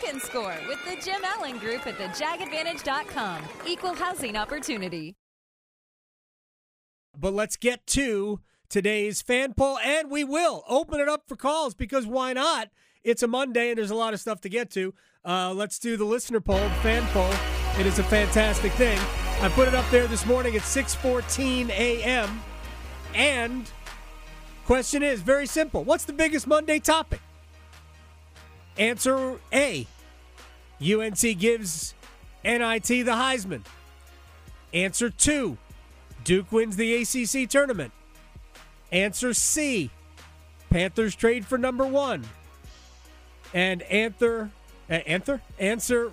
can score with the Jim Allen Group at thejagadvantage.com. Equal housing opportunity. But let's get to today's fan poll, and we will open it up for calls because why not? It's a Monday and there's a lot of stuff to get to. Uh, let's do the listener poll, the fan poll. It is a fantastic thing. I put it up there this morning at 6:14 a.m. And question is very simple: What's the biggest Monday topic? Answer A: UNC gives NIT the Heisman. Answer two: Duke wins the ACC tournament. Answer C. Panthers trade for number one. And answer, uh, answer, answer,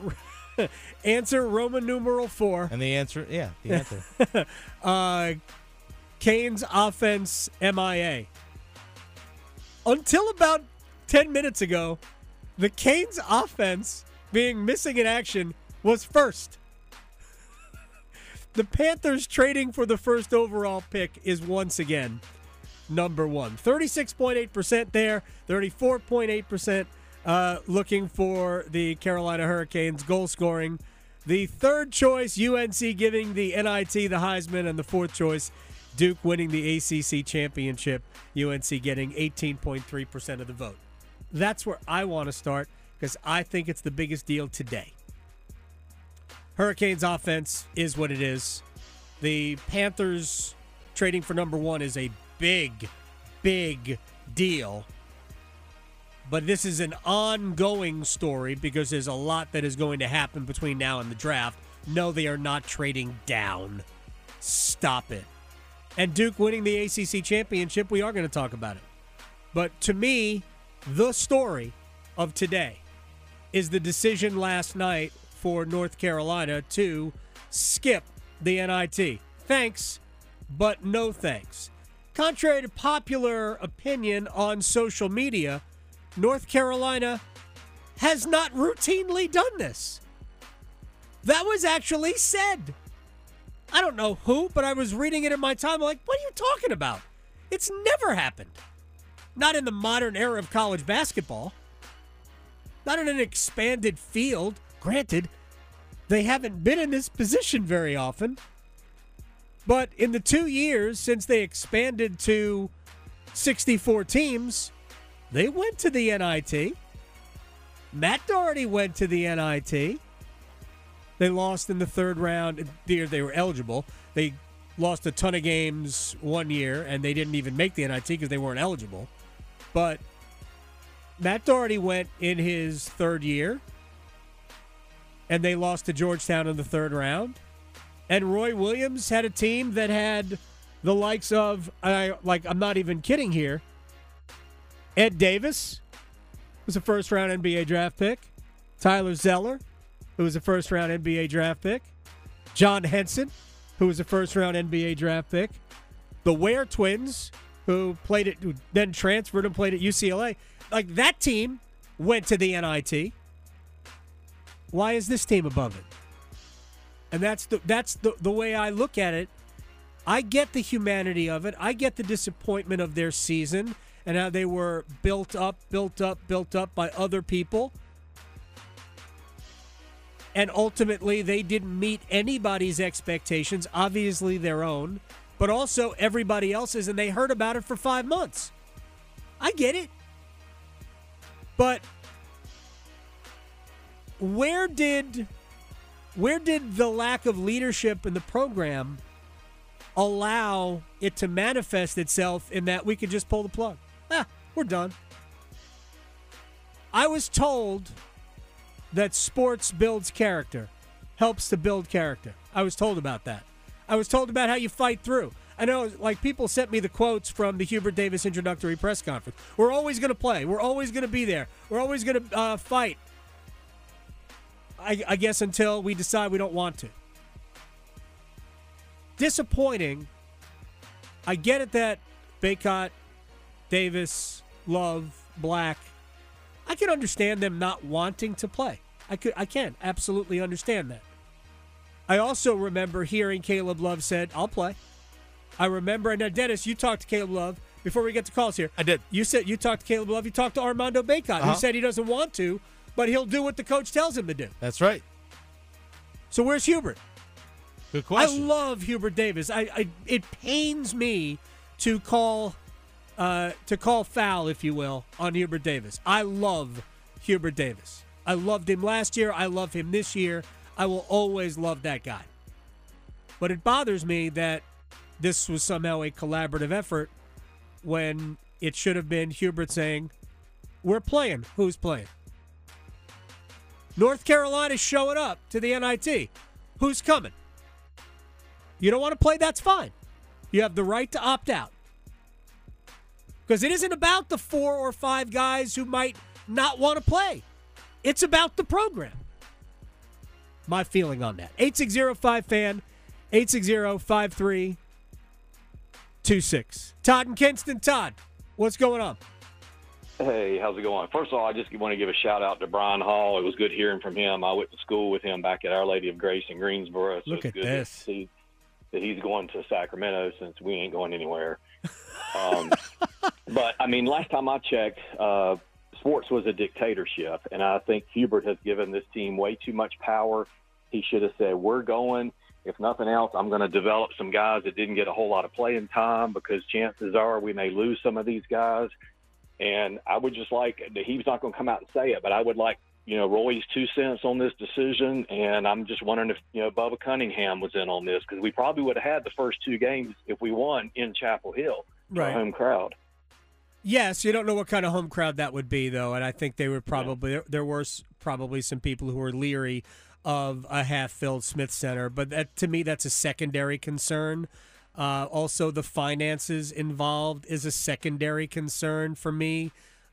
answer Roman numeral four. And the answer, yeah, the answer. uh, Canes offense MIA. Until about 10 minutes ago, the Canes offense being missing in action was first. the Panthers trading for the first overall pick is once again number one. 36.8% there, 34.8% uh, looking for the Carolina Hurricanes goal scoring. The third choice, UNC giving the NIT the Heisman, and the fourth choice, Duke winning the ACC championship, UNC getting 18.3% of the vote. That's where I want to start because I think it's the biggest deal today. Hurricanes offense is what it is. The Panthers trading for number one is a big, big deal. But this is an ongoing story because there's a lot that is going to happen between now and the draft. No, they are not trading down. Stop it. And Duke winning the ACC championship, we are going to talk about it. But to me, the story of today is the decision last night for North Carolina to skip the NIT. Thanks, but no thanks. Contrary to popular opinion on social media, North Carolina has not routinely done this. That was actually said. I don't know who, but I was reading it in my time. I'm like, what are you talking about? It's never happened. Not in the modern era of college basketball. Not in an expanded field. Granted, they haven't been in this position very often. But in the two years since they expanded to 64 teams, they went to the NIT. Matt Doherty went to the NIT. They lost in the third round. They they were eligible. They lost a ton of games one year, and they didn't even make the NIT because they weren't eligible. But Matt Doherty went in his third year, and they lost to Georgetown in the third round. And Roy Williams had a team that had the likes of, I like, I'm not even kidding here. Ed Davis was a first round NBA draft pick. Tyler Zeller, who was a first round NBA draft pick. John Henson, who was a first round NBA draft pick. The Wear twins, who played it, who then transferred and played at UCLA. Like that team went to the NIT. Why is this team above it? And that's the that's the, the way I look at it. I get the humanity of it. I get the disappointment of their season and how they were built up, built up, built up by other people. And ultimately, they didn't meet anybody's expectations, obviously their own, but also everybody else's, and they heard about it for five months. I get it. But where did where did the lack of leadership in the program allow it to manifest itself in that we could just pull the plug? Ah, we're done. I was told that sports builds character, helps to build character. I was told about that. I was told about how you fight through. I know, like, people sent me the quotes from the Hubert Davis introductory press conference. We're always going to play. We're always going to be there. We're always going to uh, fight. I, I guess until we decide we don't want to. Disappointing. I get it that Bacot, Davis, Love, Black. I can understand them not wanting to play. I could I can absolutely understand that. I also remember hearing Caleb Love said, "I'll play." I remember, and now Dennis, you talked to Caleb Love before we get to calls here. I did. You said you talked to Caleb Love. You talked to Armando Bacot, Uh-huh. who said he doesn't want to, but he'll do what the coach tells him to do. That's right. So where's Hubert? Good question. I love Hubert Davis. I, I it pains me to call uh, to call foul, if you will, on Hubert Davis. I love Hubert Davis. I loved him last year. I love him this year. I will always love that guy. But it bothers me that this was somehow a collaborative effort when it should have been Hubert saying, "We're playing. Who's playing?" North Carolina's showing up to the NIT. Who's coming? You don't want to play? That's fine. You have the right to opt out. Because it isn't about the four or five guys who might not want to play, it's about the program. My feeling on that. 8605 fan, 860 5326. Todd and Kinston. Todd, what's going on? Hey, how's it going? First of all, I just want to give a shout out to Brian Hall. It was good hearing from him. I went to school with him back at Our Lady of Grace in Greensboro. So Look at good this. to see that he's going to Sacramento since we ain't going anywhere. Um, but I mean, last time I checked, uh, sports was a dictatorship, and I think Hubert has given this team way too much power. He should have said, "We're going." If nothing else, I'm going to develop some guys that didn't get a whole lot of playing time because chances are we may lose some of these guys. And I would just like he's not going to come out and say it, but I would like you know Roy's two cents on this decision. And I'm just wondering if you know Bubba Cunningham was in on this because we probably would have had the first two games if we won in Chapel Hill, Right. home crowd. Yes, you don't know what kind of home crowd that would be, though, and I think they were probably there, there were probably some people who were leery of a half-filled Smith Center, but that to me that's a secondary concern. Uh, also, the finances involved is a secondary concern for me.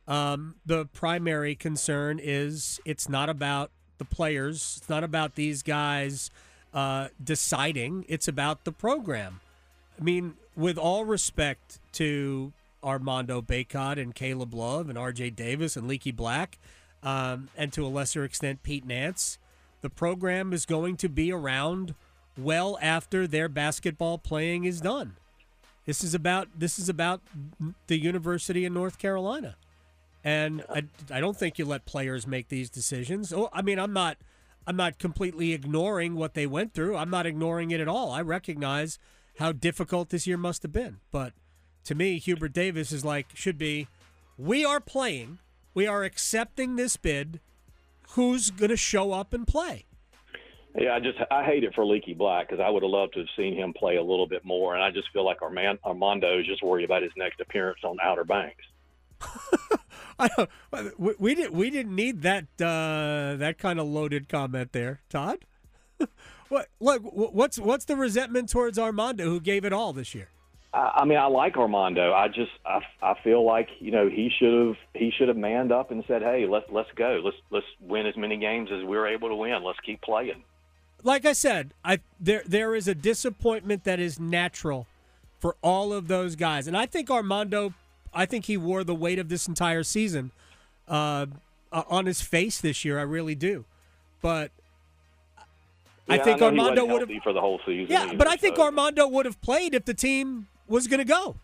Um, the primary concern is it's not about the players. It's not about these guys uh, deciding. It's about the program. I mean, with all respect to Armando Bacot and Caleb Love and R.J. Davis and Leaky Black, um, and to a lesser extent Pete Nance, the program is going to be around well after their basketball playing is done. This is about this is about the University of North Carolina, and I, I don't think you let players make these decisions. Oh, I mean, I'm not I'm not completely ignoring what they went through. I'm not ignoring it at all. I recognize how difficult this year must have been. But to me, Hubert Davis is like, should be, we are playing, we are accepting this bid. Who's going to show up and play? Yeah, I just I hate it for Leaky Black because I would have loved to have seen him play a little bit more, and I just feel like Armand, Armando is just worried about his next appearance on Outer Banks. I don't, we, we didn't we didn't need that uh, that kind of loaded comment there, Todd. what look what's what's the resentment towards Armando who gave it all this year? I, I mean, I like Armando. I just I, I feel like you know he should have he should have manned up and said, "Hey, let's let's go. Let's let's win as many games as we're able to win. Let's keep playing." like I said, I there there is a disappointment that is natural for all of those guys, and I think Armando, I think he wore the weight of this entire season uh, uh, on his face this year. I really do, but I Yeah, think know Armando would have. for the whole season. Yeah, either, but I think so- Armando would have played if the team was going to go.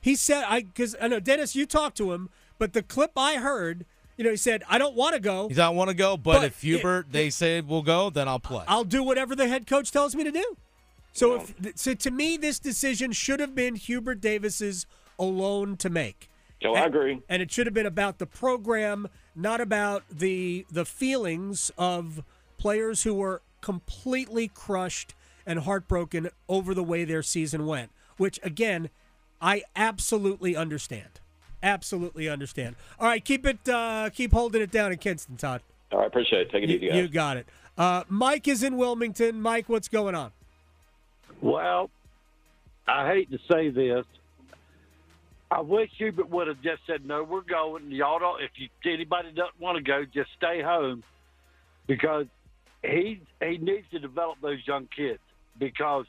He said, "I because I know Dennis, you talked to him, but the clip I heard, you know, he said, I don't want to go. He don't want to go, but, But if Hubert they say we'll go, then I'll play. I'll do whatever the head coach tells me to do. So if so to me this decision should have been Hubert Davis's alone to make. Oh, I agree. And it should have been about the program, not about the the feelings of players who were completely crushed and heartbroken over the way their season went, which again, I absolutely understand. Absolutely understand. All right, keep it uh keep holding it down in Kinston, Todd. All right, appreciate it. Take it You, easy, guys. you got it. Uh, Mike is in Wilmington. Mike, what's going on? Well, I hate to say this. I wish Hubert would have just said, "No, we're going." Y'all don't. If you anybody doesn't want to go, just stay home, because he he needs to develop those young kids because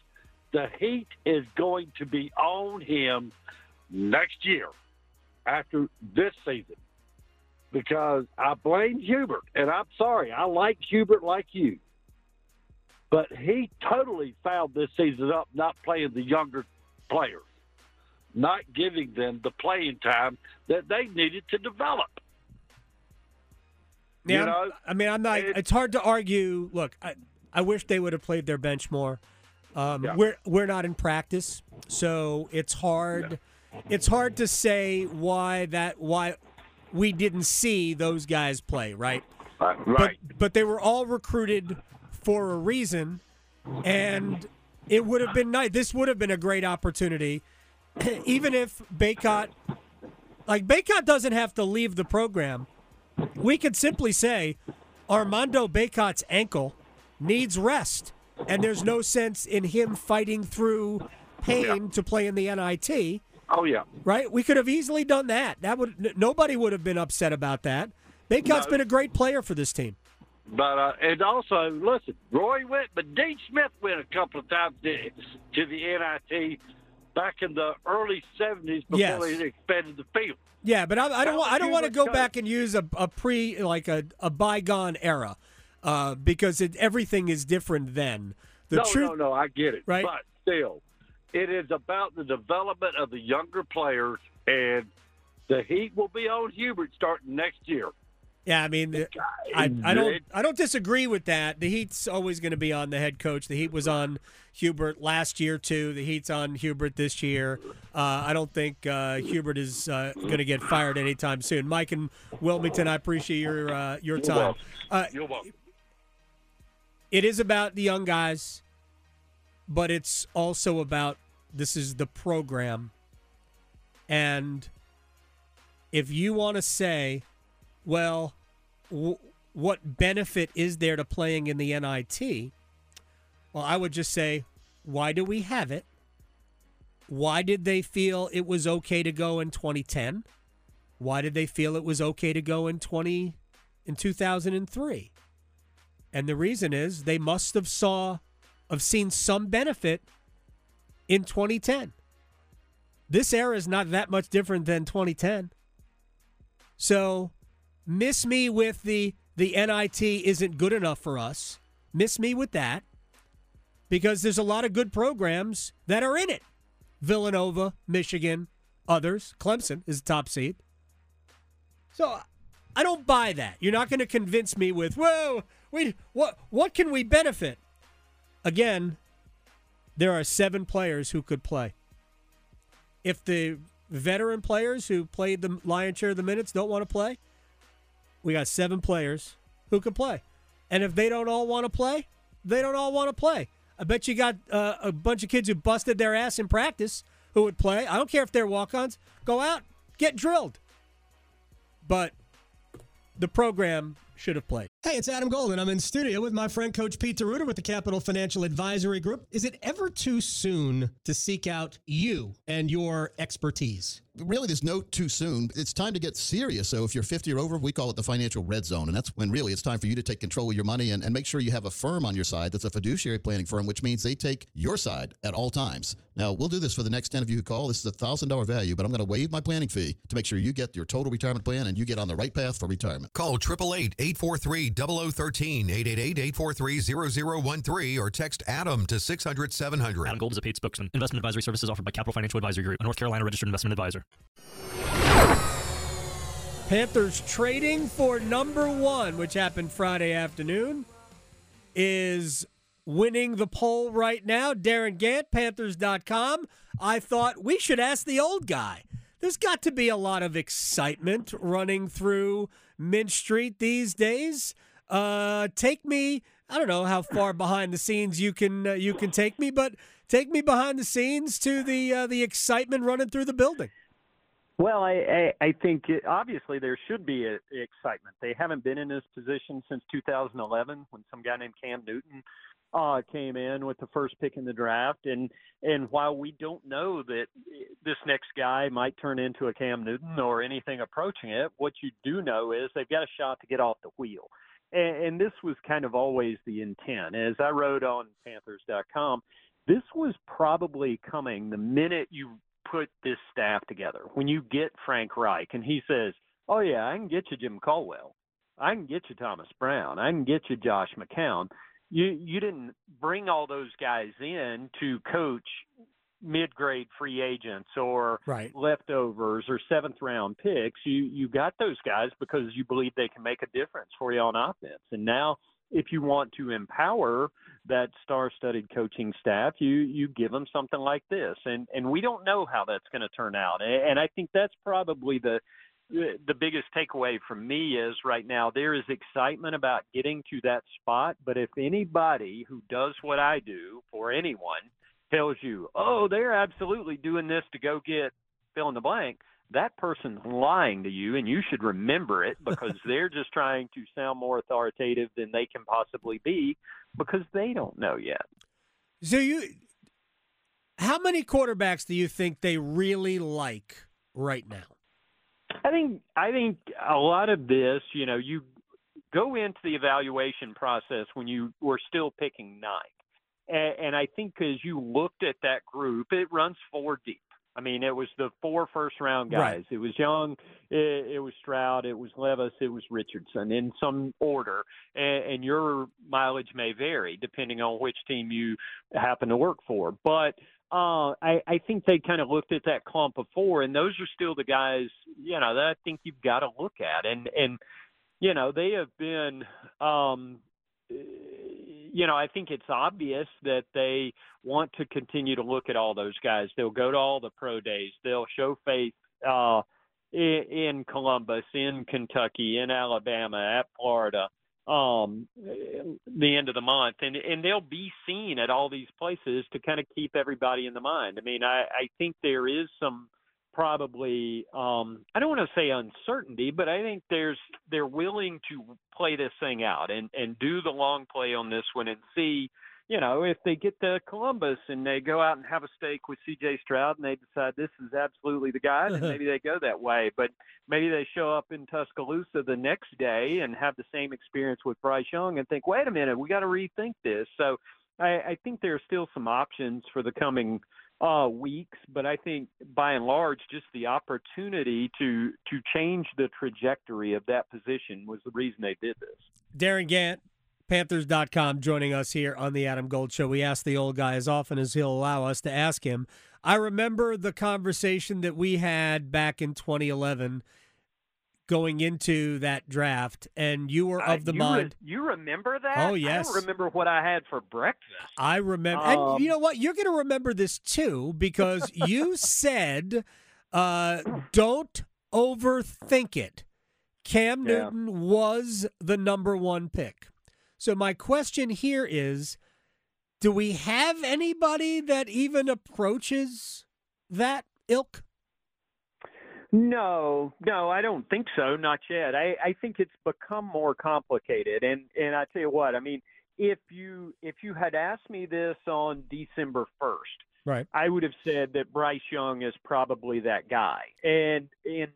the heat is going to be on him next year after this season. Because I blame Hubert, and I'm sorry, I like Hubert like you, but he totally fouled this season up not playing the younger players, not giving them the playing time that they needed to develop. Yeah, You know, I mean, I'm not. it- it's hard to argue. Look, I, I wish they would have played their bench more. Um, Yeah. We're we're not in practice, so it's hard. It's hard to say why that why we didn't see those guys play, right? Uh, But right. but they were all recruited for a reason, and it would have been nice. This would have been a great opportunity, even if Bacot, like Bacot, doesn't have to leave the program. We could simply say Armando Bacot's ankle needs rest, and there's no sense in him fighting through pain to play in the NIT. oh yeah. Right? We could have easily done that. That would n- nobody would have been upset about that. Bacot's No. been a great player for this team. But uh, and also, listen, Roy went, but Dean Smith went a couple of times to, to the NIT back in the early '70s before Yes. they expanded the field. Yeah, but I, I don't. I don't want to go coach. back and use a, a pre like a, a bygone era, uh, because it, everything is different then. The no, truth, no, no, I get it. Right. But still, it is about the development of the younger players, and the heat will be on Hubert starting next year. Yeah, I mean, the- I, I don't. I don't disagree with that. The Heat's always going to be on the head coach. The Heat was on Hubert last year too. The Heat's on Hubert this year. Uh, I don't think uh, Hubert is uh, going to get fired anytime soon. Mike and Wilmington, I appreciate your uh, your time. welcome. Uh, You're welcome. It is about the young guys, but it's also about this is the program. And if you want to say, well, w- what benefit is there to playing in the NIT? Well, I would just say, why do we have it? Why did they feel it was okay to go in 2010? Why did they feel it was okay to go in 20 in 2003? And the reason is they must have saw have seen some benefit in 2010. This era is not that much different than 2010. So, miss me with the the NIT isn't good enough for us. Miss me with that because there's a lot of good programs that are in it. Villanova, Michigan, others. Clemson is the top seed. So I don't buy that. You're not going to convince me with, "Whoa, we what what can we benefit?" Again, there are 7 players who could play. If the veteran players who played the lion share of the minutes don't want to play, we got 7 players who could play. And if they don't all want to play, they don't all want to play. I bet you got uh, a bunch of kids who busted their ass in practice who would play. I don't care if they're walk-ons. Go out, get drilled. But the program should have played. Hey, it's Adam Golden. I'm in studio with my friend Coach Pete DeRuiter with the Capital Financial Advisory Group. Is it ever too soon to seek out you and your expertise? really there's no too soon. It's time to get serious. So if you're 50 or over, we call it the financial red zone. And that's when really it's time for you to take control of your money and, and make sure you have a firm on your side that's a fiduciary planning firm, which means they take your side at all times. Now, we'll do this for the next 10 of you who call. This is a $1,000 value, but I'm going to waive my planning fee to make sure you get your total retirement plan and you get on the right path for retirement. Call 888-843-0013, 888-843-0013, or text Adam to 600-700. Adam Gold is a paid spokesman. Investment advisory services offered by Capital Financial Advisory Group, a North Carolina registered investment advisor. Panthers trading for number one, which happened Friday afternoon, is winning the poll right now. Darin Gantt, Panthers.com. I thought we should ask the old guy. There's got to be a lot of excitement running through Mint Street these days. Uh, take me. I don't know how far behind the scenes you can uh, you can take me, but take me behind the scenes to the uh, the excitement running through the building. Well, I, I, I think it, obviously there should be a, excitement. They haven't been in this position since 2011 when some guy named Cam Newton uh, came in with the first pick in the draft. And, and while we don't know that this next guy might turn into a Cam Newton or anything approaching it, what you do know is they've got a shot to get off the wheel. and, and this was kind of always the intent. As I wrote on Panthers.com, this was probably coming the minute you put this staff together. When you get Frank Reich and he says, "Oh yeah, I can get you Jim Caldwell, I can get you Thomas Brown, I can get you Josh McCown." You you didn't bring all those guys in to coach mid-grade free agents or Right. leftovers or seventh round picks. You you got those guys because you believe they can make a difference for you on offense. And now if you want to empower that star-studded coaching staff, you you give them something like this. And and we don't know how that's going to turn out. A- And I think that's probably the the biggest takeaway from me is right now there is excitement about getting to that spot, but if anybody who does what I do for anyone tells you, "Oh, they're absolutely doing this to go get fill in the blank," that person's lying to you, and you should remember it because they're just trying to sound more authoritative than they can possibly be because they don't know yet. So you, how many quarterbacks do you think they really like right now? I think I think a lot of this, you know, you go into the evaluation process when you were still picking nine, and, and I think as you looked at that group, it runs four deep. I mean, it was the four first round guys. Right. It was Young, it, it was Stroud, it was Levis, it was Richardson in some order, and, and your mileage may vary depending on which team you happen to work for, but. Uh, I, I think they kind of looked at that clump four, and those are still the guys, you know, that I think you've got to look at. And and you know, they have been, um, you know, I think it's obvious that they want to continue to look at all those guys. They'll go to all the pro days. They'll show faith uh, in, in Columbus, in Kentucky, in Alabama, at Florida. Um, the end of the month, and and they'll be seen at all these places to kind of keep everybody in the mind. I mean, I I think there is some probably um I don't want to say uncertainty, but I think there's they're willing to play this thing out and and do the long play on this one and see, you know, if they get to Columbus and they go out and have a steak with CJ Stroud and they decide this is absolutely the guy, then maybe they go that way. But maybe they show up in Tuscaloosa the next day and have the same experience with Bryce Young and think, wait a minute, we got to rethink this. So I, I think there are still some options for the coming uh, weeks, but I think by and large, just the opportunity to to change the trajectory of that position was the reason they did this. Darin Gantt, Panthers.com, joining us here on the Adam Gold Show. We ask the old guy as often as he'll allow us to ask him. I remember the conversation that we had back in 2011 going into that draft, and you were of the Uh, you re- mind. you remember that? Oh, yes. I don't remember what I had for breakfast. I remember, Um, and you know what? You're going to remember this too because you said, uh, "Don't overthink it." Cam Yeah. Newton was the number one pick. So my question here is, do we have anybody that even approaches that ilk? No, no, I don't think so. Not yet. I, I think it's become more complicated. And and I tell you what, I mean, if you if you had asked me this on December first, Right. I would have said that Bryce Young is probably that guy. And and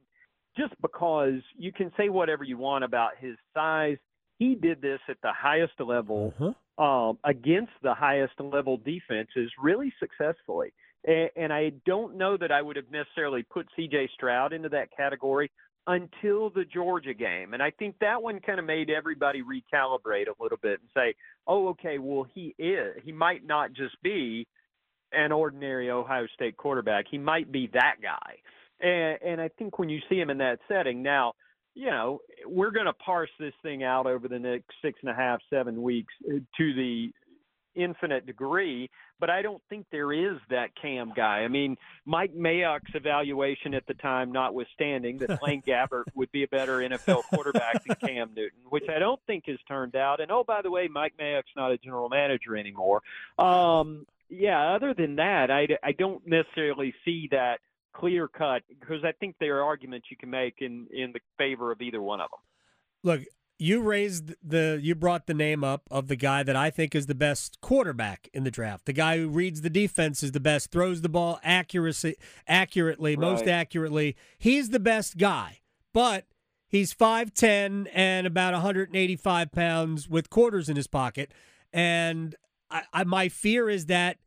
just because you can say whatever you want about his size, he did this at the highest level um, against the highest level defenses really successfully. And, and I don't know that I would have necessarily put C.J. Stroud into that category until the Georgia game. And I think that one kind of made everybody recalibrate a little bit and say, oh, okay, well, he is. He might not just be an ordinary Ohio State quarterback. He might be that guy. And, and I think when you see him in that setting, now, you know, we're going to parse this thing out over the next six and a half, seven weeks uh, to the infinite degree, but I don't think there is that Cam guy. I mean, Mike Mayock's evaluation at the time, notwithstanding, that Blaine Gabbert would be a better NFL quarterback than Cam Newton, which I don't think has turned out. And oh, by the way, Mike Mayock's not a general manager anymore. Um, yeah, other than that, I, I don't necessarily see that clear cut because I think there are arguments you can make in in the favor of either one of them. Look, you raised the you brought the name up of the guy that I think is the best quarterback in the draft. The guy who reads the defense is the best, throws the ball accuracy accurately, most accurately. He's the best guy. But He's 5'10 and about 185 pounds with quarters in his pocket. And I, I, my fear is that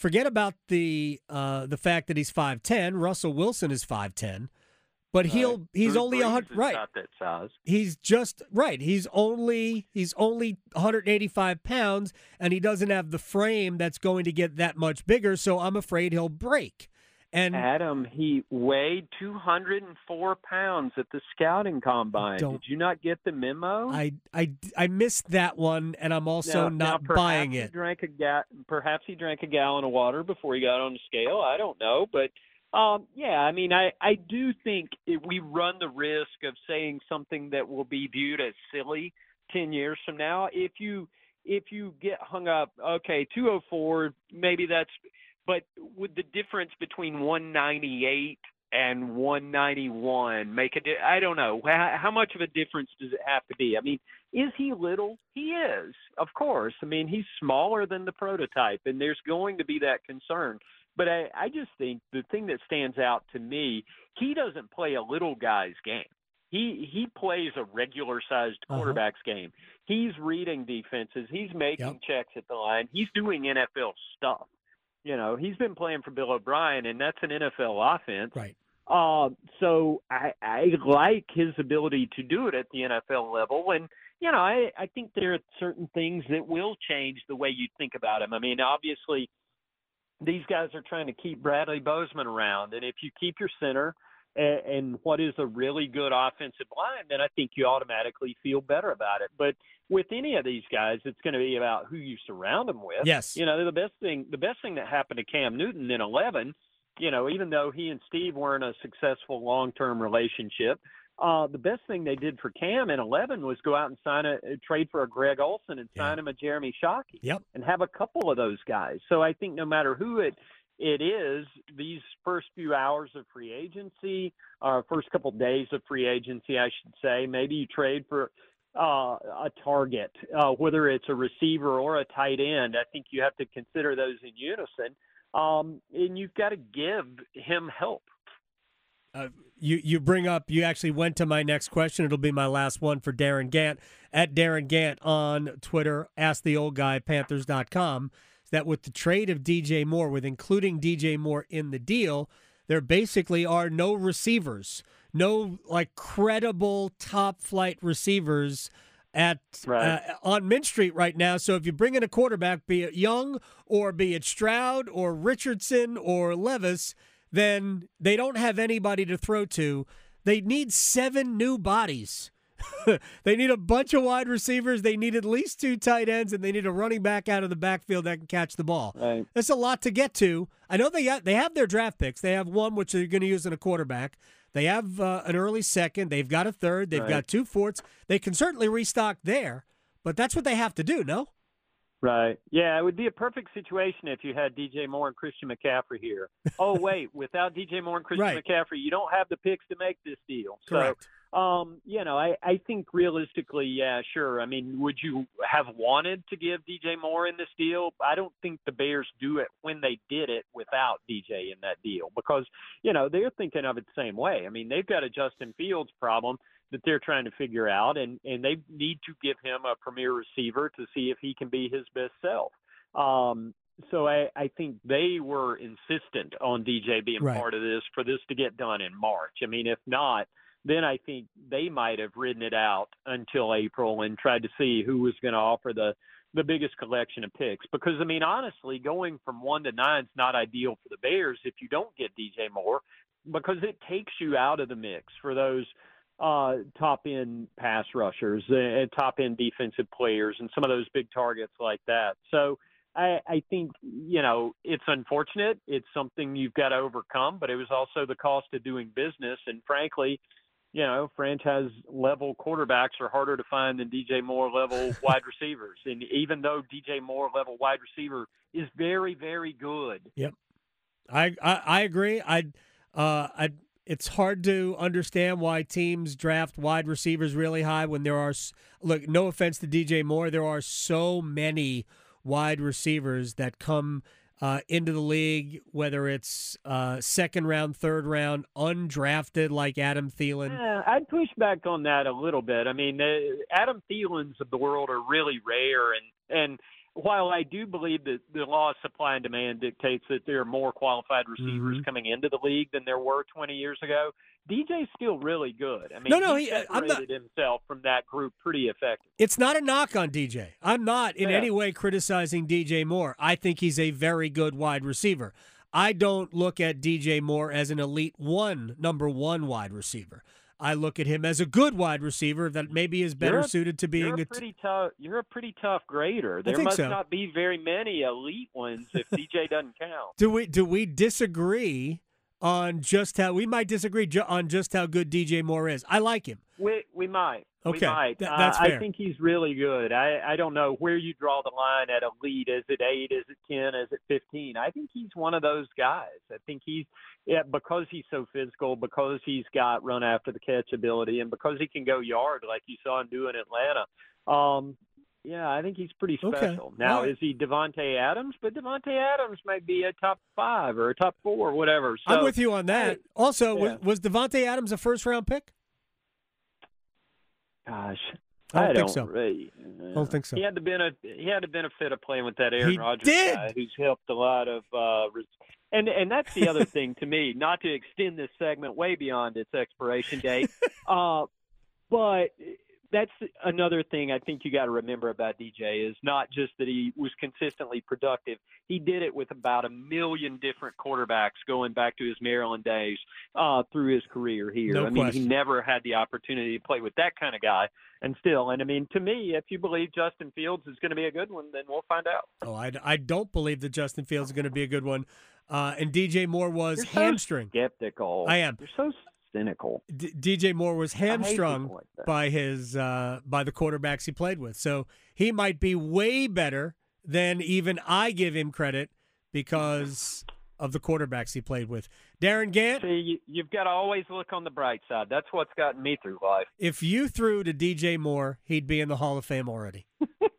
forget about the uh, the fact that he's 5'10. Russell Wilson is 5'10. But he'll he's Drew only a hundred right. Not that size. He's just right. He's only he's only 185 pounds, and he doesn't have the frame that's going to get that much bigger. So I'm afraid he'll break. And Adam, he weighed 204 pounds at the scouting combine. Did you not get the memo? I I I missed that one, and I'm also Now- not now buying He it. drank a ga- perhaps he drank a gallon of water before he got on the scale. I don't know, but um, yeah, I mean, I I do think we run the risk of saying something that will be viewed as silly ten years from now. If you if you get hung up, okay, 204, maybe that's, but would the difference between 198 and 191 make a di- I don't know. How, how much of a difference does it have to be? I mean, is he little? He is, of course. I mean, he's smaller than the prototype, and there's going to be that concern. But I, I just think the thing that stands out to me, he doesn't play a little guy's game. He he plays a regular sized Uh-huh. quarterback's game. He's reading defenses. He's making checks at the line. He's doing NFL stuff. You know, he's been playing for Bill O'Brien, and that's an NFL offense. Right. Uh, so I, I like his ability to do it at the NFL level. And, you know, I, I think there are certain things that will change the way you think about him. I mean, obviously, these guys are trying to keep Bradley Bozeman around. And if you keep your center and, and what is a really good offensive line, then I think you automatically feel better about it. But with any of these guys, it's going to be about who you surround them with. Yes. You know, the best thing the best thing that happened to Cam Newton in 11, you know, even though he and Steve weren't a successful long-term relationship, uh, the best thing they did for Cam in 11 was go out and sign a, a trade for a Greg Olsen and sign him a Jeremy Shockey. Yep. And have a couple of those guys. So I think no matter who it it is these first few hours of free agency, uh, first couple days of free agency, I should say. Maybe you trade for uh, a target, uh, whether it's a receiver or a tight end. I think you have to consider those in unison, um, and you've got to give him help. Uh, you you bring up you actually went to my next question. It'll be my last one for Darin Gantt at Darin Gantt on Twitter. Ask the old guy Panthers.com. That with the trade of DJ Moore, with including DJ Moore in the deal, there basically are no receivers, no like credible top flight receivers at uh, on Mint Street right now. So if you bring in a quarterback, be it Young or be it Stroud or Richardson or Levis, then they don't have anybody to throw to. They need seven new bodies. they need a bunch of wide receivers. They need at least two tight ends, and they need a running back out of the backfield that can catch the ball. Right. That's a lot to get to. I know they got, they have their draft picks. They have one which they're going to use in a quarterback. They have uh, an early second. They've got a third. They've Right. got two fourths. They can certainly restock there, but that's what they have to do. No. Right. Yeah, it would be a perfect situation if you had DJ Moore and Christian McCaffrey here. Oh wait, without DJ Moore and Christian Right. McCaffrey, you don't have the picks to make this deal. Correct. So, um, you know, I, I think realistically, yeah, sure. I mean, would you have wanted to give DJ Moore in this deal? I don't think the Bears do it when they did it without DJ in that deal because, you know, they're thinking of it the same way. I mean, they've got a Justin Fields problem that they're trying to figure out, and and they need to give him a premier receiver to see if he can be his best self. Um, so I, I think they were insistent on DJ being Right. part of this for this to get done in March. I mean, if not, then I think they might have ridden it out until April and tried to see who was going to offer the the biggest collection of picks. Because I mean, honestly, going from one to nine is not ideal for the Bears if you don't get DJ Moore, because it takes you out of the mix for those uh, top end pass rushers and top end defensive players and some of those big targets like that. So I, I think, you know, it's unfortunate. It's something you've got to overcome, but it was also the cost of doing business. And frankly, you know, franchise level quarterbacks are harder to find than DJ Moore level wide receivers. And even though DJ Moore level wide receiver is very, very good, Yep. I I, I agree. I uh I it's hard to understand why teams draft wide receivers really high when there are look no offense to DJ Moore there are so many wide receivers that come uh, into the league, whether it's uh, second round, third round, undrafted like Adam Thielen. Yeah, I'd push back on that a little bit. I mean, the Adam Thielens of the world are really rare, and and while I do believe that the law of supply and demand dictates that there are more qualified receivers Mhm. coming into the league than there were 20 years ago, DJ's still really good. I mean, No, no, he he- uh, I'm not- separated himself from that group pretty effectively. It's not a knock on DJ. I'm not in Yeah. any way criticizing DJ Moore. I think he's a very good wide receiver. I don't look at DJ Moore as an elite one, number one wide receiver. I look at him as a good wide receiver that maybe is better a- suited to being you're a a. T- pretty tough. You're a pretty tough grader. There must so. not be very many elite ones if DJ doesn't count. do we do we disagree on just how we might disagree ju- on just how good DJ Moore is? I like him. We we might. Okay, we might. th- Uh, that's fair. I think he's really good. I I don't know where you draw the line at elite. Is it eight? Is it ten? Is it fifteen? I think he's one of those guys. I think he's yeah because he's so physical, because he's got run after the catch ability, and because he can go yard like you saw him do in Atlanta. Um, yeah, I think he's pretty Okay. special. Now, All right. is he Davante Adams? But Davante Adams might be a top five or a top four, or whatever. So, I'm with you on that. Also, yeah. was, was Davante Adams a first round pick? Gosh, I don't think don't so. really- I don't think so. He had the benefit. He had the benefit of playing with that Aaron He Rodgers did. guy, who's helped a lot of. Uh, res- and and that's the other thing to me. Not to extend this segment way beyond its expiration date, uh, but that's another thing I think you got to remember about DJ is not just that he was consistently productive. He did it with about a million different quarterbacks going back to his Maryland days uh, through his career here. No I mean, question. he never had the opportunity to play with that kind of guy. And still, and I mean, to me, if you believe Justin Fields is going to be a good one, then we'll find out. Oh, I, I don't believe that Justin Fields is going to be a good one. Uh, and DJ Moore was You're so hamstring. skeptical. I am. You're so cynical. D- DJ Moore was hamstrung like by his uh, by the quarterbacks he played with. So he might be way better than even I give him credit because of the quarterbacks he played with. Darin Gantt, See, you've got to always look on the bright side. That's what's gotten me through life. if you threw to DJ Moore, he'd be in the Hall of Fame already.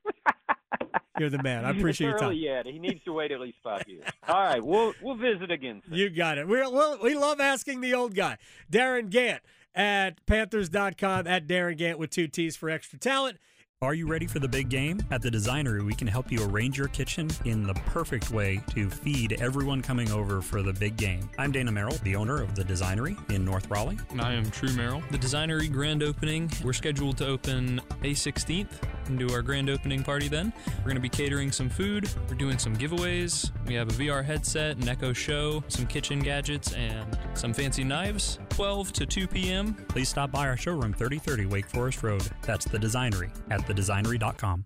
You're the man. I appreciate your time. early yet. He needs to wait at least five years. All right, we'll we'll visit again. soon. You got it. We're, we'll, we love asking the old guy. Darin Gantt at Panthers.com, at Darin Gantt with two T's for extra talent. Are you ready for the big game? At the Designery, we can help you arrange your kitchen in the perfect way to feed everyone coming over for the big game. I'm Dana Merrill, the owner of the Designery in North Raleigh. And I am True Merrill. The Designery grand opening, we're scheduled to open May 16th and do our grand opening party then. We're going to be catering some food, we're doing some giveaways. We have a VR headset, an Echo Show, some kitchen gadgets, and some fancy knives. 12 to 2 p.m. Please stop by our showroom 3030 Wake Forest Road. That's the Designery at thedesignery.com.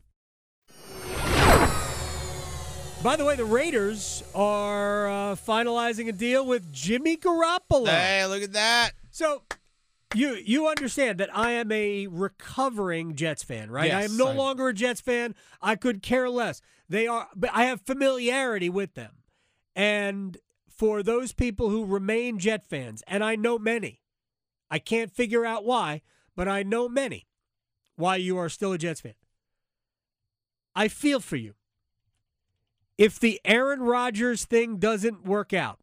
By the way, the Raiders are uh, finalizing a deal with Jimmy Garoppolo. Hey, look at that. So you you understand that I am a recovering Jets fan, right? I am no I- longer a Jets fan. I could care less. They are, but I have familiarity with them. And for those people who remain Jet fans, and I know many, I can't figure out why, but I know many why you are still a Jets fan. I feel for you. If the Aaron Rodgers thing doesn't work out,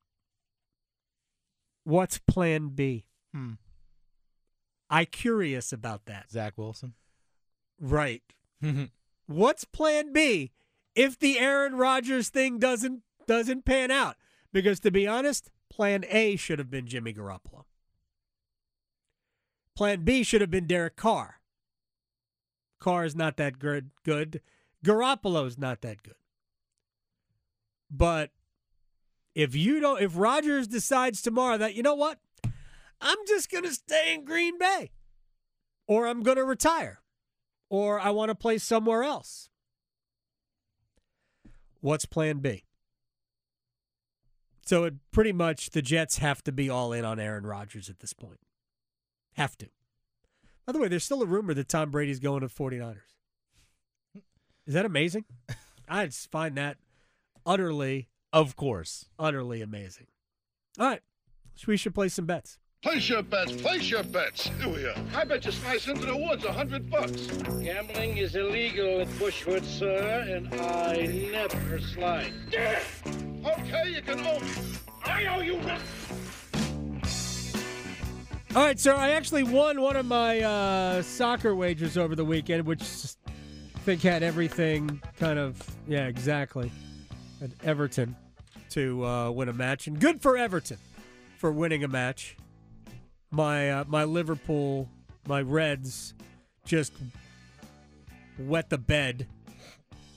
what's plan B? Hmm. I curious about that. Zach Wilson. Right. Mm-hmm. What's plan B if the Aaron Rodgers thing doesn't doesn't pan out? Because to be honest, plan A should have been Jimmy Garoppolo. Plan B should have been Derek Carr. Carr is not that good good. Garoppolo's not that good. But if you don't if Rodgers decides tomorrow that you know what? I'm just going to stay in Green Bay or I'm going to retire or I want to play somewhere else. What's plan B? So it pretty much the Jets have to be all in on Aaron Rodgers at this point. Have to. By the way, there's still a rumor that Tom Brady's going to 49ers. Is that amazing? I just find that utterly, of course, utterly amazing. All right, so we should play some bets. Place your bets. Place your bets. Here we are. I bet you slice into the woods a hundred bucks. Gambling is illegal at Bushwood, sir, and I never slide. Oh, okay? You can owe me. I owe you nothing. All right, sir. I actually won one of my uh, soccer wagers over the weekend, which I think had everything kind of yeah, exactly. At Everton to uh, win a match, and good for Everton for winning a match. My uh, my Liverpool, my Reds, just wet the bed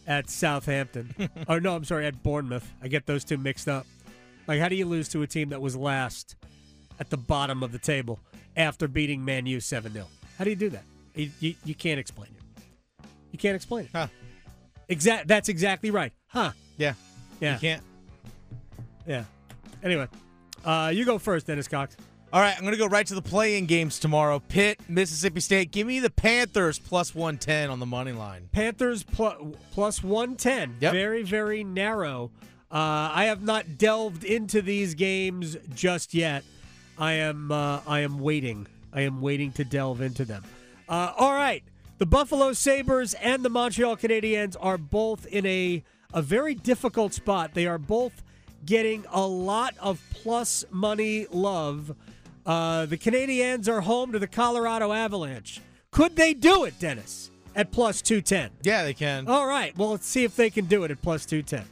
at Southampton. oh no, I'm sorry, at Bournemouth. I get those two mixed up. Like, how do you lose to a team that was last at the bottom of the table after beating Man U 7 0? How do you do that? You, you, you can't explain it. You can't explain it. Huh. Exact. That's exactly right. Huh. Yeah. Yeah. You can't. Yeah. Anyway, uh, you go first, Dennis Cox. All right, I'm going to go right to the play-in games tomorrow. Pitt, Mississippi State. Give me the Panthers plus 110 on the money line. Panthers plus, plus 110. Yep. Very, very narrow. Uh, I have not delved into these games just yet. I am uh, I am waiting. I am waiting to delve into them. Uh, all right. The Buffalo Sabres and the Montreal Canadiens are both in a, a very difficult spot. They are both getting a lot of plus money love. Uh, the Canadiens are home to the Colorado Avalanche. Could they do it, Dennis, at plus 210? Yeah, they can. All right. Well, let's see if they can do it at plus 210.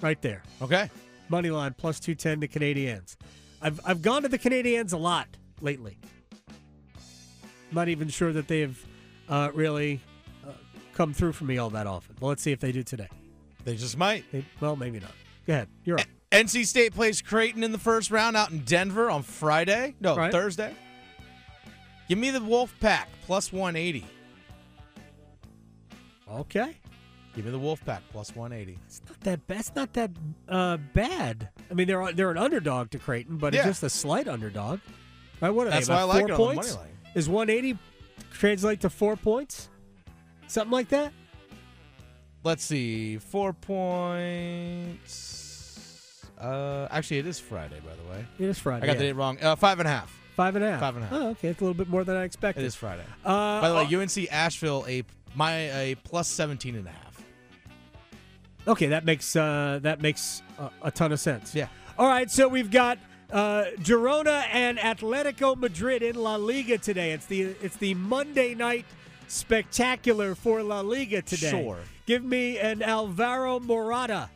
Right there. Okay. Money line plus 210 the Canadiens. I've, I've gone to the Canadiens a lot lately. Not even sure that they have uh, really uh, come through for me all that often. Well, let's see if they do today. They just might. They, well, maybe not. Go ahead. You're up. NC State plays Creighton in the first round out in Denver on Friday. No, Right. Thursday. Give me the Wolf Pack plus 180. Okay. Give me the Wolf Pack plus 180. It's not that bad. It's not that uh, bad. I mean, they're they're an underdog to Creighton, but Yeah. it's just a slight underdog. Right? What are That's they? why I like four it on the points? money line. Is 180 translate to four points? Something like that. Let's see. Four points. Uh, actually, it is Friday, by the way. It is Friday. I got yeah. the date wrong. Uh, five and a half. Five and a half. Five and a half. Oh, okay. It's a little bit more than I expected. It is Friday. Uh, by the way, uh, UNC Asheville a my a plus 17 and a half. Okay, that makes uh, that makes a, a ton of sense. Yeah. All right, so we've got uh, Girona and Atletico Madrid in La Liga today. It's the it's the Monday night spectacular for La Liga today. Sure. Give me an Alvaro Morata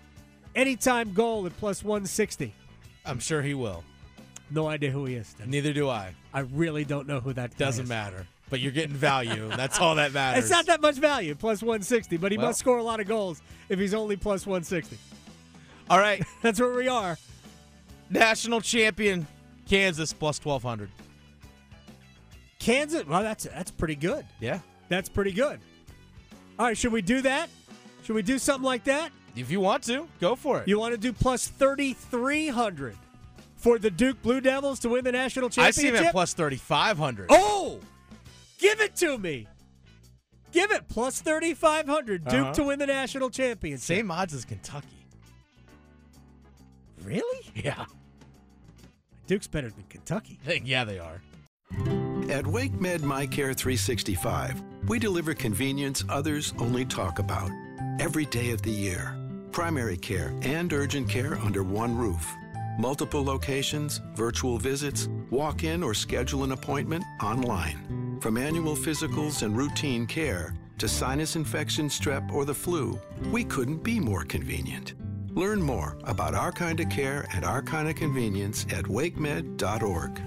anytime goal at plus one sixty. I'm sure he will. No idea who he is. Neither do I. I really don't know who that Doesn't is. matter. But you're getting value. That's all that matters. It's not that much value, plus 160, but he Well- must score a lot of goals if he's only plus 160. All right. That's where we are. National champion Kansas plus 1200. Kansas, well, that's that's pretty good. Yeah. That's pretty good. All right, should we do that? Should we do something like that? If you want to, go for it. You want to do plus 3,300 for the Duke Blue Devils to win the national championship? I see him at plus 3500. Oh, give it to me. Give it plus 3,500. Duke Uh-huh. to win the national championship. Same odds as Kentucky. Really? Yeah. Duke's better than Kentucky. yeah, they are. At WakeMed MyCare 365, we deliver convenience others only talk about. Every day of the year. Primary care and urgent care under one roof. Multiple locations, virtual visits, walk in or schedule an appointment online. From annual physicals and routine care to sinus infection, strep, or the flu, we couldn't be more convenient. Learn more about our kind of care and our kind of convenience at wakemed.org.